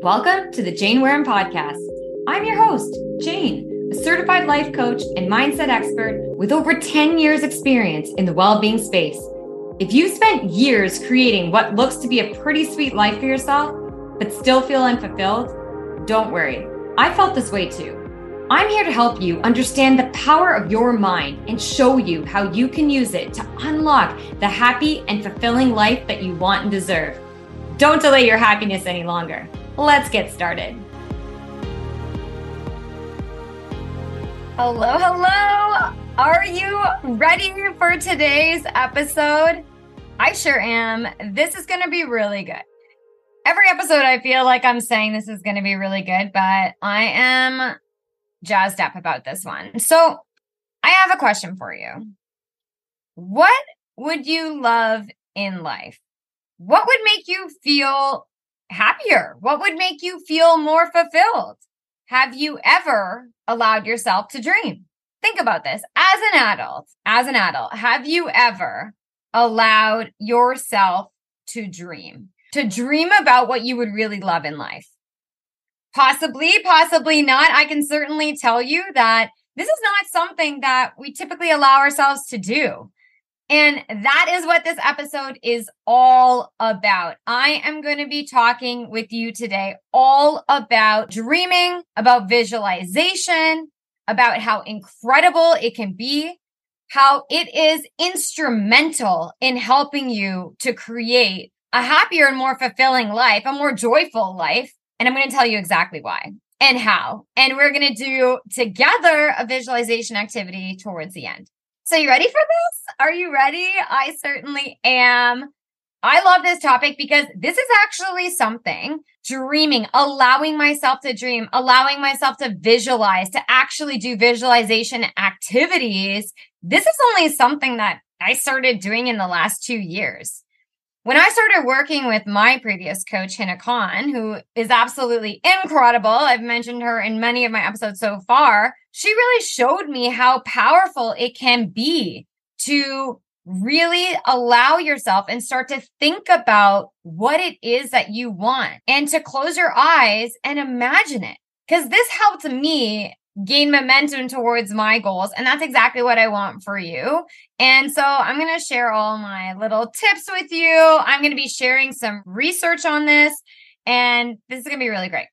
Welcome to the Jane Wareham Podcast. I'm your host, Jane, a certified life coach and mindset expert with over 10 years' experience in the well being space. If you spent years creating what looks to be a pretty sweet life for yourself, but still feel unfulfilled, don't worry. I felt this way too. I'm here to help you understand the power of your mind and show you how you can use it to unlock the happy and fulfilling life that you want and deserve. Don't delay your happiness any longer. Let's get started. Hello, hello. Are you ready for today's episode? I sure am. This is going to be really good. Every episode, I feel like I'm saying this is going to be really good, but I am jazzed up about this one. So, I have a question for you. What would you love in life? What would make you feel happier? What would make you feel more fulfilled? Have you ever allowed yourself to dream? Think about this. As an adult, as an adult, have you ever allowed yourself to dream? To dream about what you would really love in life? Possibly, possibly not. I can certainly tell you that this is not something that we typically allow ourselves to do. And that is what this episode is all about. I am going to be talking with you today all about dreaming, about visualization, about how incredible it can be, how it is instrumental in helping you to create a happier and more fulfilling life, a more joyful life. And I'm going to tell you exactly why and how. And we're going to do together a visualization activity towards the end. So, you ready for this? Are you ready? I certainly am. I love this topic because this is actually something dreaming, allowing myself to dream, allowing myself to visualize, to actually do visualization activities. This is only something that I started doing in the last two years. When I started working with my previous coach, Hina Khan, who is absolutely incredible, I've mentioned her in many of my episodes so far, she really showed me how powerful it can be to really allow yourself and start to think about what it is that you want and to close your eyes and imagine it. Because this helped me gain momentum towards my goals. And that's exactly what I want for you. And so I'm going to share all my little tips with you. I'm going to be sharing some research on this, and this is going to be really great.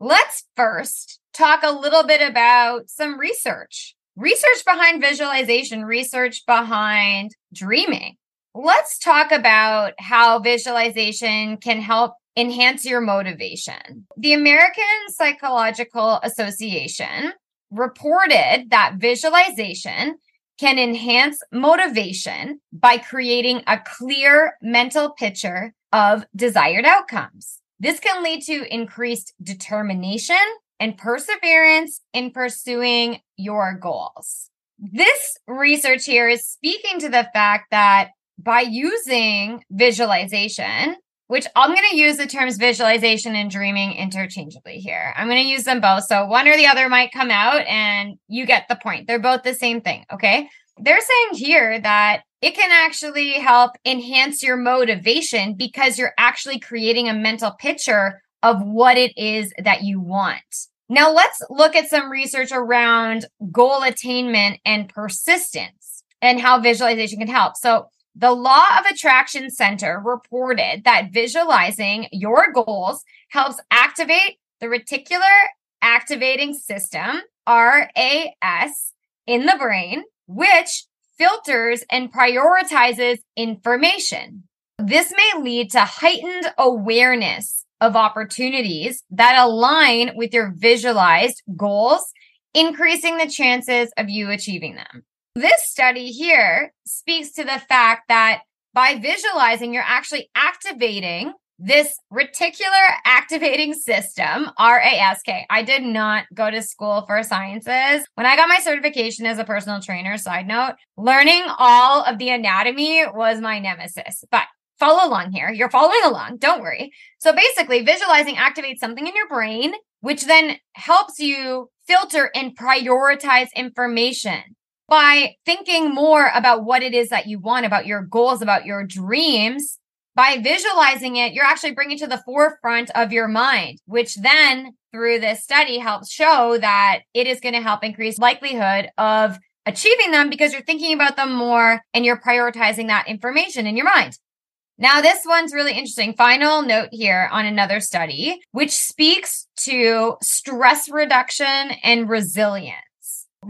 Let's first talk a little bit about some research research behind visualization, research behind dreaming. Let's talk about how visualization can help enhance your motivation. The American Psychological Association reported that visualization can enhance motivation by creating a clear mental picture of desired outcomes. This can lead to increased determination and perseverance in pursuing your goals. This research here is speaking to the fact that by using visualization, which I'm going to use the terms visualization and dreaming interchangeably here. I'm going to use them both. So one or the other might come out and you get the point. They're both the same thing. Okay. They're saying here that it can actually help enhance your motivation because you're actually creating a mental picture of what it is that you want. Now let's look at some research around goal attainment and persistence and how visualization can help. So the Law of Attraction Center reported that visualizing your goals helps activate the reticular activating system, RAS, in the brain, which filters and prioritizes information. This may lead to heightened awareness of opportunities that align with your visualized goals, increasing the chances of you achieving them. This study here speaks to the fact that by visualizing, you're actually activating this reticular activating system, RASK. I did not go to school for sciences. When I got my certification as a personal trainer, side note, learning all of the anatomy was my nemesis. But follow along here. You're following along. Don't worry. So basically, visualizing activates something in your brain, which then helps you filter and prioritize information by thinking more about what it is that you want, about your goals, about your dreams, by visualizing it, you're actually bringing to the forefront of your mind, which then through this study helps show that it is going to help increase likelihood of achieving them because you're thinking about them more and you're prioritizing that information in your mind. Now, this one's really interesting. Final note here on another study, which speaks to stress reduction and resilience.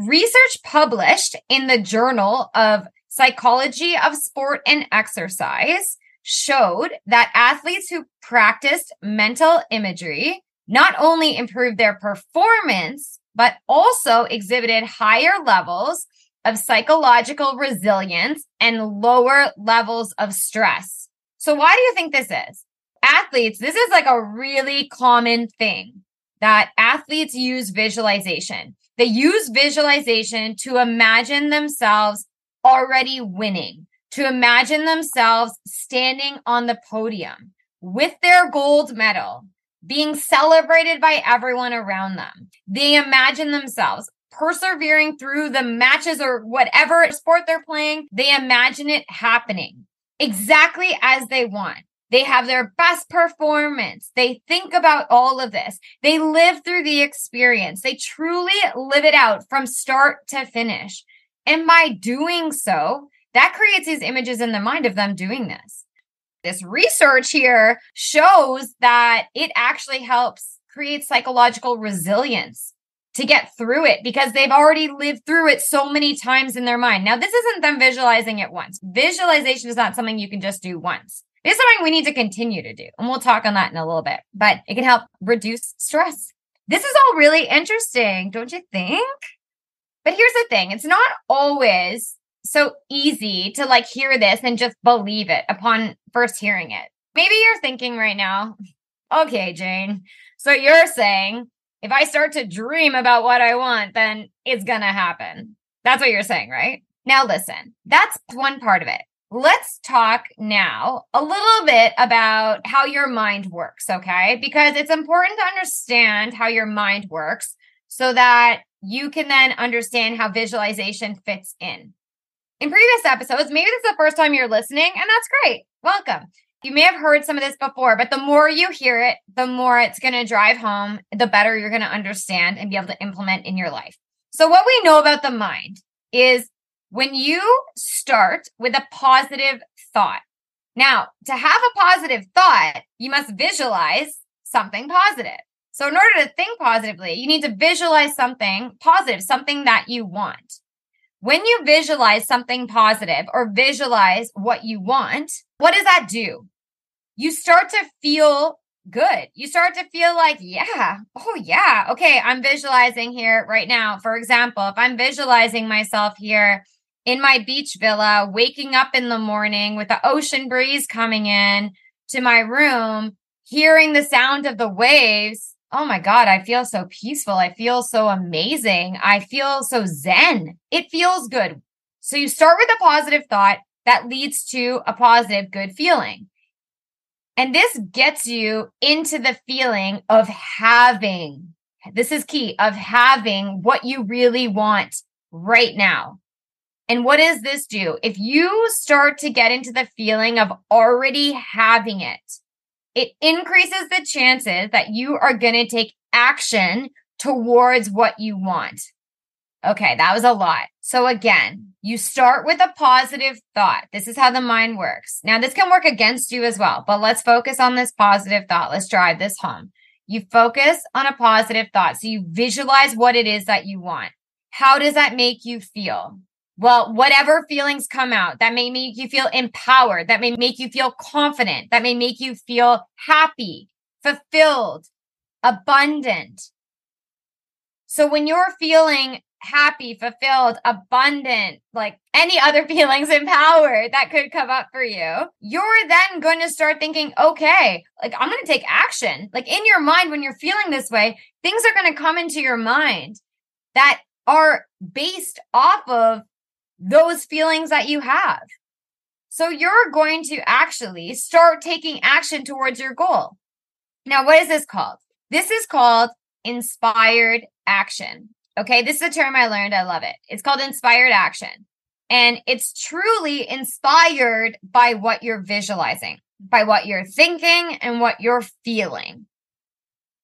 Research published in the Journal of Psychology of Sport and Exercise showed that athletes who practiced mental imagery not only improved their performance, but also exhibited higher levels of psychological resilience and lower levels of stress. So, why do you think this is? Athletes, this is like a really common thing that athletes use visualization. They use visualization to imagine themselves already winning, to imagine themselves standing on the podium with their gold medal, being celebrated by everyone around them. They imagine themselves persevering through the matches or whatever sport they're playing. They imagine it happening exactly as they want. They have their best performance. They think about all of this. They live through the experience. They truly live it out from start to finish. And by doing so, that creates these images in the mind of them doing this. This research here shows that it actually helps create psychological resilience to get through it because they've already lived through it so many times in their mind. Now, this isn't them visualizing it once. Visualization is not something you can just do once. It's something we need to continue to do. And we'll talk on that in a little bit, but it can help reduce stress. This is all really interesting, don't you think? But here's the thing it's not always so easy to like hear this and just believe it upon first hearing it. Maybe you're thinking right now, okay, Jane, so you're saying if I start to dream about what I want, then it's going to happen. That's what you're saying, right? Now, listen, that's one part of it. Let's talk now a little bit about how your mind works, okay? Because it's important to understand how your mind works so that you can then understand how visualization fits in. In previous episodes, maybe this is the first time you're listening, and that's great. Welcome. You may have heard some of this before, but the more you hear it, the more it's going to drive home, the better you're going to understand and be able to implement in your life. So, what we know about the mind is when you start with a positive thought. Now, to have a positive thought, you must visualize something positive. So, in order to think positively, you need to visualize something positive, something that you want. When you visualize something positive or visualize what you want, what does that do? You start to feel good. You start to feel like, yeah, oh, yeah, okay, I'm visualizing here right now. For example, if I'm visualizing myself here in my beach villa, waking up in the morning with the ocean breeze coming in to my room, hearing the sound of the waves, oh my God, I feel so peaceful. I feel so amazing. I feel so zen. It feels good. So you start with a positive thought that leads to a positive, good feeling. And this gets you into the feeling of having, this is key, of having what you really want right now. And what does this do? If you start to get into the feeling of already having it, it increases the chances that you are going to take action towards what you want. Okay, that was a lot. So again, you start with a positive thought. This is how the mind works. Now, this can work against you as well, but let's focus on this positive thought. Let's drive this home. You focus on a positive thought. So you visualize what it is that you want. How does that make you feel? Well, whatever feelings come out that may make you feel empowered, that may make you feel confident, that may make you feel happy, fulfilled, abundant. So when you're feeling happy, fulfilled, abundant, like any other feelings empowered that could come up for you, you're then going to start thinking, okay, like I'm going to take action. Like in your mind, when you're feeling this way, things are going to come into your mind that are based off of those feelings that you have. So you're going to actually start taking action towards your goal. Now, what is this called? This is called inspired action. Okay. This is a term I learned. I love it. It's called inspired action. And it's truly inspired by what you're visualizing. by what you're thinking and what you're feeling.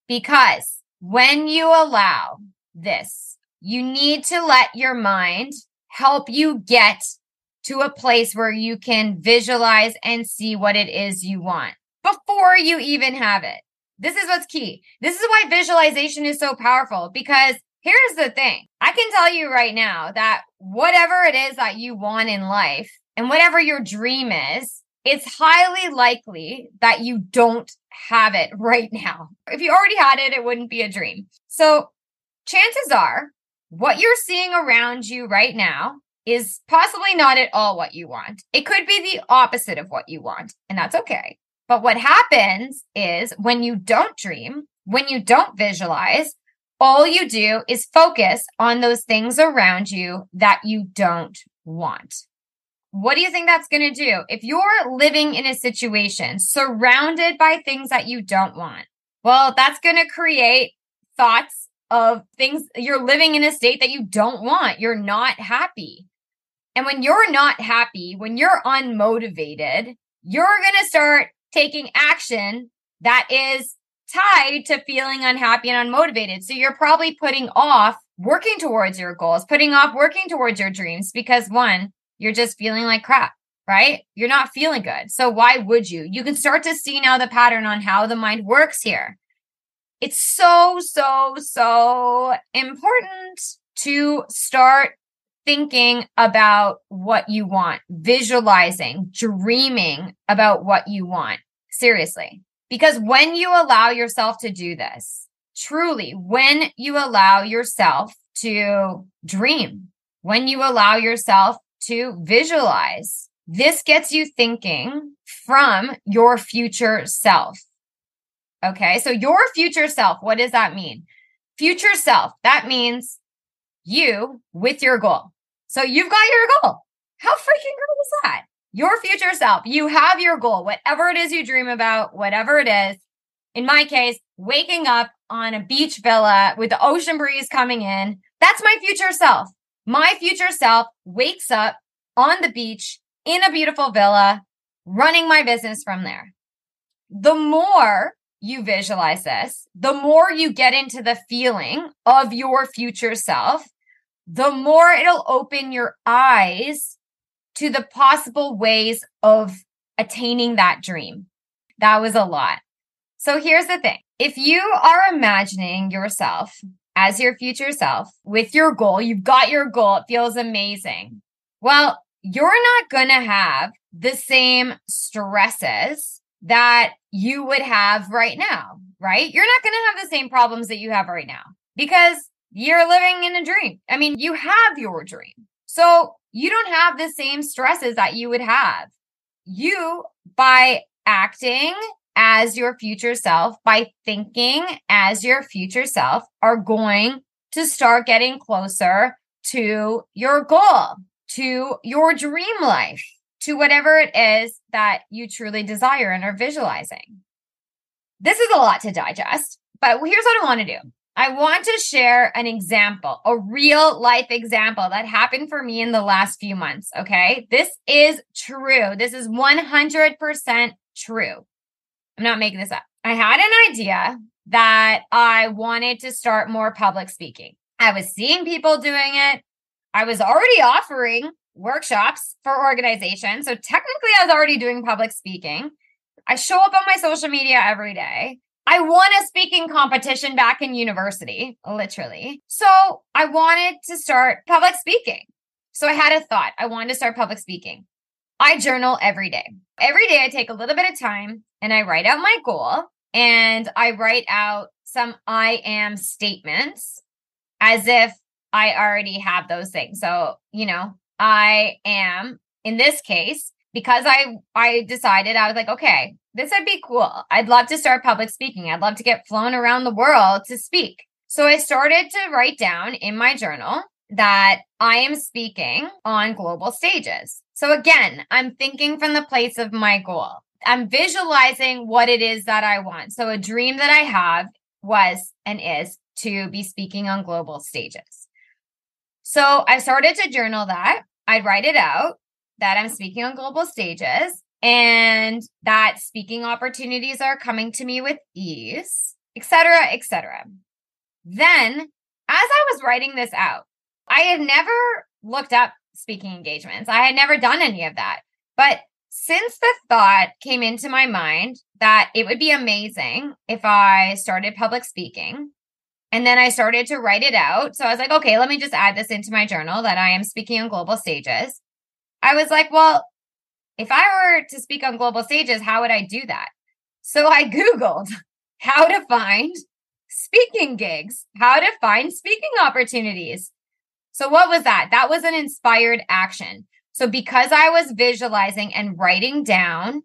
Because when you allow this, you need to let your mind help you get to a place where you can visualize and see what it is you want before you even have it. This is what's key. This is why visualization is so powerful because here's the thing. I can tell you right now that whatever it is that you want in life and whatever your dream is, it's highly likely that you don't have it right now. If you already had it, it wouldn't be a dream. So chances are what you're seeing around you right now is possibly not at all what you want. It could be the opposite of what you want, and that's okay. But what happens is when you don't dream, when you don't visualize, all you do is focus on those things around you that you don't want. What do you think that's going to do? If you're living in a situation surrounded by things that you don't want, well, that's going to create thoughts of things you're living in a state that you don't want. You're not happy. And when you're not happy, when you're unmotivated, you're going to start taking action that is tied to feeling unhappy and unmotivated. So you're probably putting off working towards your goals, putting off working towards your dreams because one, you're just feeling like crap, right? You're not feeling good. So why would you? You can start to see now the pattern on how the mind works here. It's so, so, so important to start thinking about what you want, visualizing, dreaming about what you want. Seriously. Because when you allow yourself to do this, truly, when you allow yourself to dream, when you allow yourself to visualize. This gets you thinking from your future self. Okay. So your future self, what does that mean? Future self, that means you with your goal. So you've got your goal. How freaking cool is that? Your future self, you have your goal, whatever it is you dream about, whatever it is. In my case, waking up on a beach villa with the ocean breeze coming in. That's my future self. My future self wakes up on the beach in a beautiful villa, running my business from there. The more you visualize this, the more you get into the feeling of your future self, the more it'll open your eyes to the possible ways of attaining that dream. That was a lot. So here's the thing. If you are imagining yourself as your future self with your goal. You've got your goal. It feels amazing. Well, you're not going to have the same stresses that you would have right now, right? You're not going to have the same problems that you have right now because you're living in a dream. I mean, you have your dream. So you don't have the same stresses that you would have. You, by acting as your future self, by thinking as your future self, are going to start getting closer to your goal, to your dream life, to whatever it is that you truly desire and are visualizing. This is a lot to digest, but here's what I want to do. I want to share an example, a real life example that happened for me in the last few months. Okay. This is true. This is 100% true. I'm not making this up. I had an idea that I wanted to start more public speaking. I was seeing people doing it. I was already offering workshops for organizations. So technically, I was already doing public speaking. I show up on my social media every day. I won a speaking competition back in university, literally. So I wanted to start public speaking. So I had a thought. I wanted to start public speaking. I journal every day. Every day I take a little bit of time and I write out my goal and I write out some I am statements as if I already have those things. So, you know, I am in this case because I I decided I was like, okay, this would be cool. I'd love to start public speaking. I'd love to get flown around the world to speak. So I started to write down in my journal that I am speaking on global stages. So again, I'm thinking from the place of my goal. I'm visualizing what it is that I want. So a dream that I have was and is to be speaking on global stages. So I started to journal that. I'd write it out that I'm speaking on global stages. and that speaking opportunities are coming to me with ease, etc., etc. Then, as I was writing this out, I had never looked up speaking engagements. I had never done any of that. But since the thought came into my mind that it would be amazing if I started public speaking, and then I started to write it out. So I was like, okay, let me just add this into my journal that I am speaking on global stages. I was like, well, if I were to speak on global stages, how would I do that? So I Googled how to find speaking gigs, how to find speaking opportunities. So, what was that? That was an inspired action. So, because I was visualizing and writing down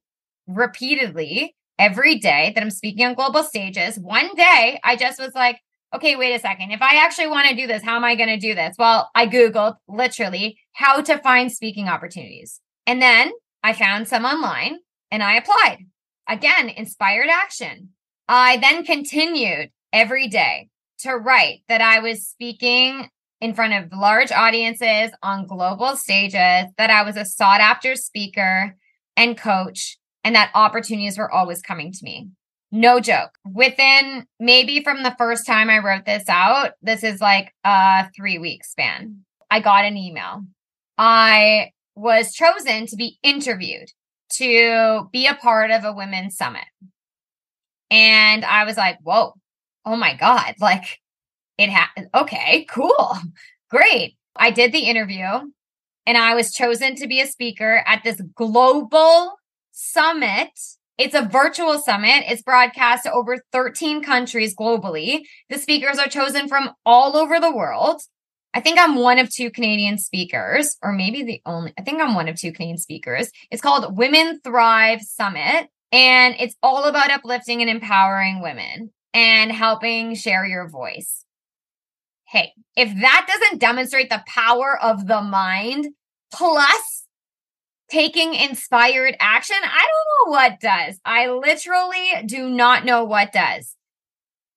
repeatedly every day that I'm speaking on global stages, one day I just was like, okay, wait a second. If I actually want to do this, how am I going to do this? Well, I Googled literally how to find speaking opportunities. And then I found some online and I applied. Again, inspired action. I then continued every day to write that I was speaking in front of large audiences on global stages, that I was a sought after speaker and coach, and that opportunities were always coming to me. No joke. Within maybe from the first time I wrote this out, this is like a three week span. I got an email. I was chosen to be interviewed to be a part of a women's summit. And I was like, whoa, oh my God, like it happened. Okay, cool, great. I did the interview and I was chosen to be a speaker at this global summit. It's a virtual summit. It's broadcast to over 13 countries globally. The speakers are chosen from all over the world. I think I'm one of two Canadian speakers, or maybe the only, I think I'm one of two Canadian speakers. It's called Women Thrive Summit, and it's all about uplifting and empowering women and helping share your voice. Hey, if that doesn't demonstrate the power of the mind plus taking inspired action, I don't know what does. I literally do not know what does.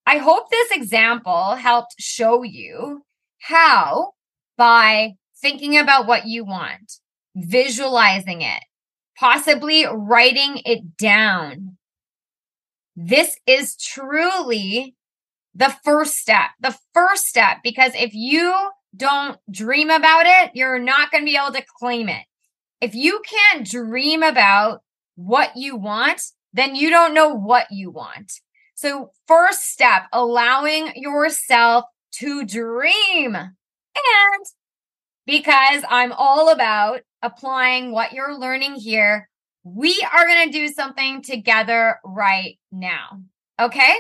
I hope this example helped show you how? By thinking about what you want, visualizing it, possibly writing it down. This is truly the first step, the first step, because if you don't dream about it, you're not going to be able to claim it. If you can't dream about what you want, then you don't know what you want. So, first step, allowing yourself to dream. And because I'm all about applying what you're learning here, we are going to do something together right now. Okay.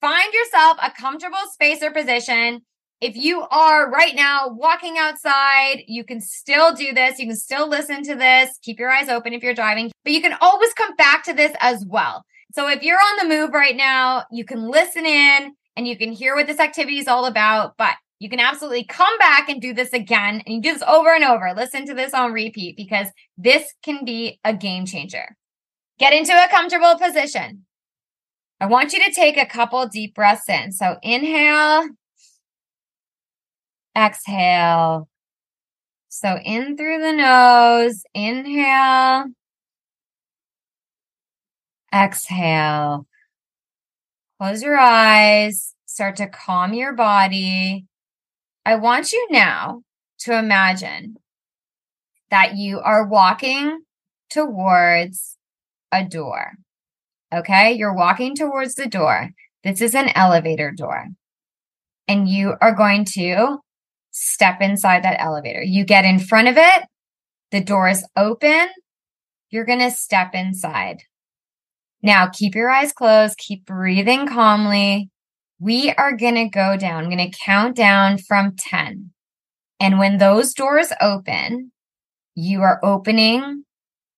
Find yourself a comfortable space or position. If you are right now walking outside, you can still do this. You can still listen to this. Keep your eyes open if you're driving, but you can always come back to this as well. So if you're on the move right now, you can listen in and you can hear what this activity is all about, but you can absolutely come back and do this again and you do this over and over. Listen to this on repeat because this can be a game changer. Get into a comfortable position. I want you to take a couple deep breaths in. So inhale, exhale. So in through the nose, inhale, exhale. Close your eyes, start to calm your body. I want you now to imagine that you are walking towards a door. Okay, you're walking towards the door. This is an elevator door. And you are going to step inside that elevator. You get in front of it, the door is open. You're going to step inside. Now keep your eyes closed, keep breathing calmly. We are going to go down. I'm going to count down from 10. And when those doors open, you are opening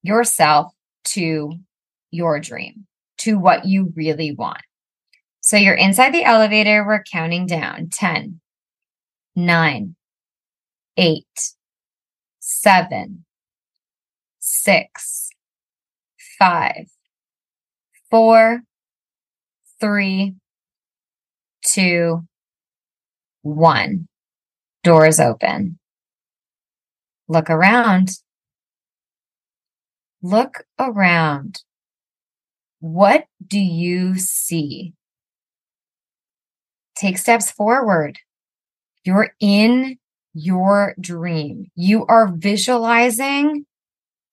yourself to your dream, to what you really want. So you're inside the elevator. We're counting down 10, 9, 8, 7, 6, 5, four, three, two, one. Doors open. Look around. look around. What do you see? Take steps forward. You're in your dream. You are visualizing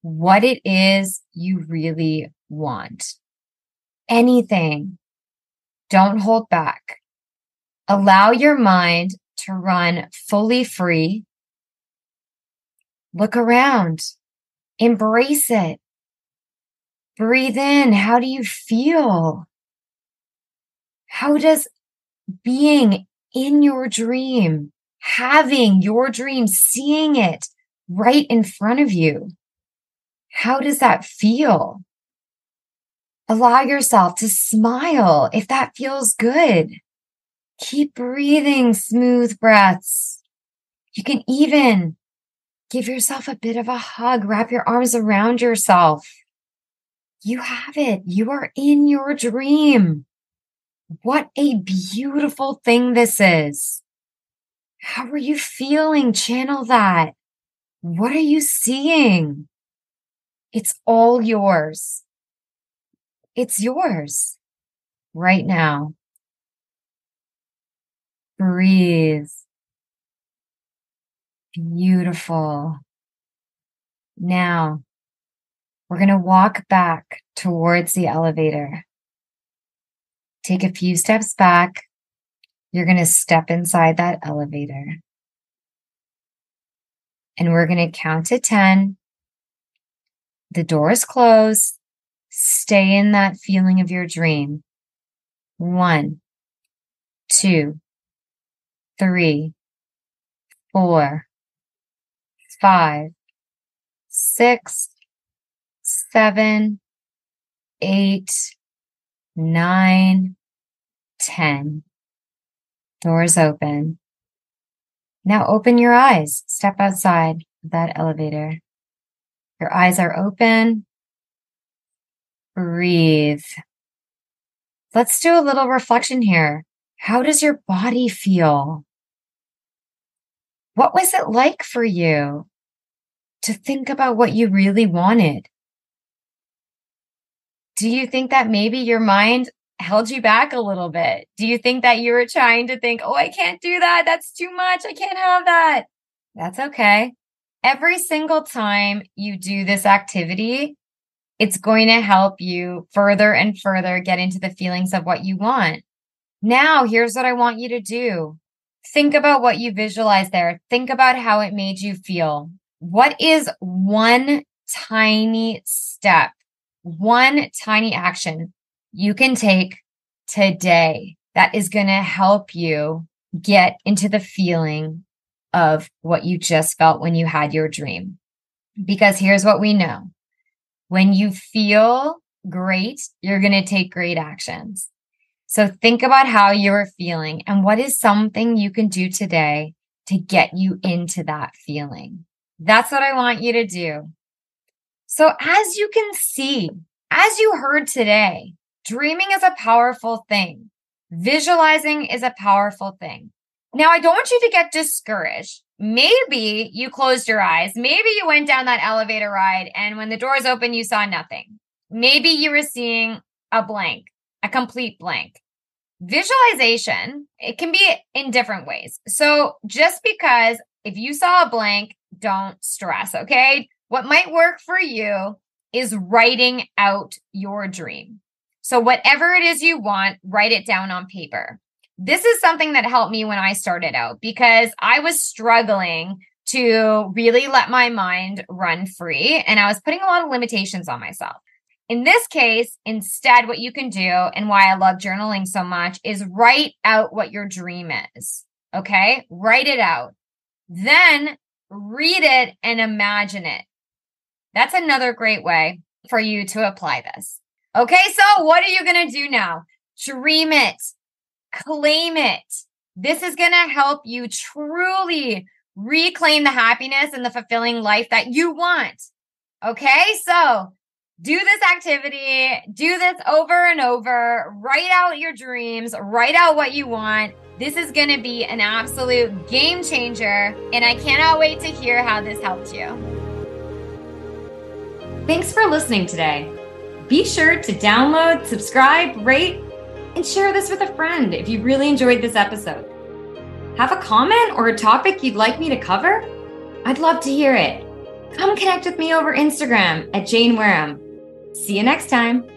what it is you really want. Anything. Don't hold back. Allow your mind to run fully free. Look around. Embrace it. Breathe in. How do you feel? How does being in your dream, having your dream, seeing it right in front of you, how does that feel? Allow yourself to smile if that feels good. Keep breathing smooth breaths. You can even give yourself a bit of a hug, wrap your arms around yourself. You have it. You are in your dream. What a beautiful thing this is. How are you feeling? Channel that. What are you seeing? It's all yours. It's yours right now. Breathe. Beautiful. Now we're going to walk back towards the elevator. Take a few steps back. You're going to step inside that elevator. And we're going to count to 10. The doors close. Stay in that feeling of your dream. One, two, three, four, five, six, seven, eight, nine, ten. Doors open. Now open your eyes. Step outside that elevator. Your eyes are open. Breathe. Let's do a little reflection here. How does your body feel? What was it like for you to think about what you really wanted? Do you think that maybe your mind held you back a little bit? Do you think that you were trying to think, oh, I can't do that. That's too much. I can't have that. That's okay. Every single time you do this activity, it's going to help you further and further get into the feelings of what you want. Now, here's what I want you to do. Think about what you visualized there. Think about how it made you feel. What is one tiny step, one tiny action you can take today that is going to help you get into the feeling of what you just felt when you had your dream. Because here's what we know when you feel great, you're going to take great actions. So think about how you're feeling and what is something you can do today to get you into that feeling. That's what I want you to do. So as you can see, as you heard today, dreaming is a powerful thing. Visualizing is a powerful thing. Now, I don't want you to get discouraged. Maybe you closed your eyes. Maybe you went down that elevator ride and when the doors open, you saw nothing. Maybe you were seeing a blank, a complete blank. Visualization, it can be in different ways. So just because if you saw a blank, don't stress, okay? What might work for you is writing out your dream. So, whatever it is you want, write it down on paper. This is something that helped me when I started out because I was struggling to really let my mind run free and I was putting a lot of limitations on myself. In this case, instead, what you can do and why I love journaling so much is write out what your dream is. Okay. Write it out. Then read it and imagine it. That's another great way for you to apply this. Okay, so what are you going to do now? Dream it, claim it. This is going to help you truly reclaim the happiness and the fulfilling life that you want. Okay, so do this activity, do this over and over, write out your dreams, write out what you want. This is going to be an absolute game changer, and I cannot wait to hear how this helped you. Thanks for listening today. Be sure to download, subscribe, rate, and share this with a friend if you really enjoyed this episode. Have a comment or a topic you'd like me to cover? I'd love to hear it. Come connect with me over Instagram at Jane Wareham. See you next time.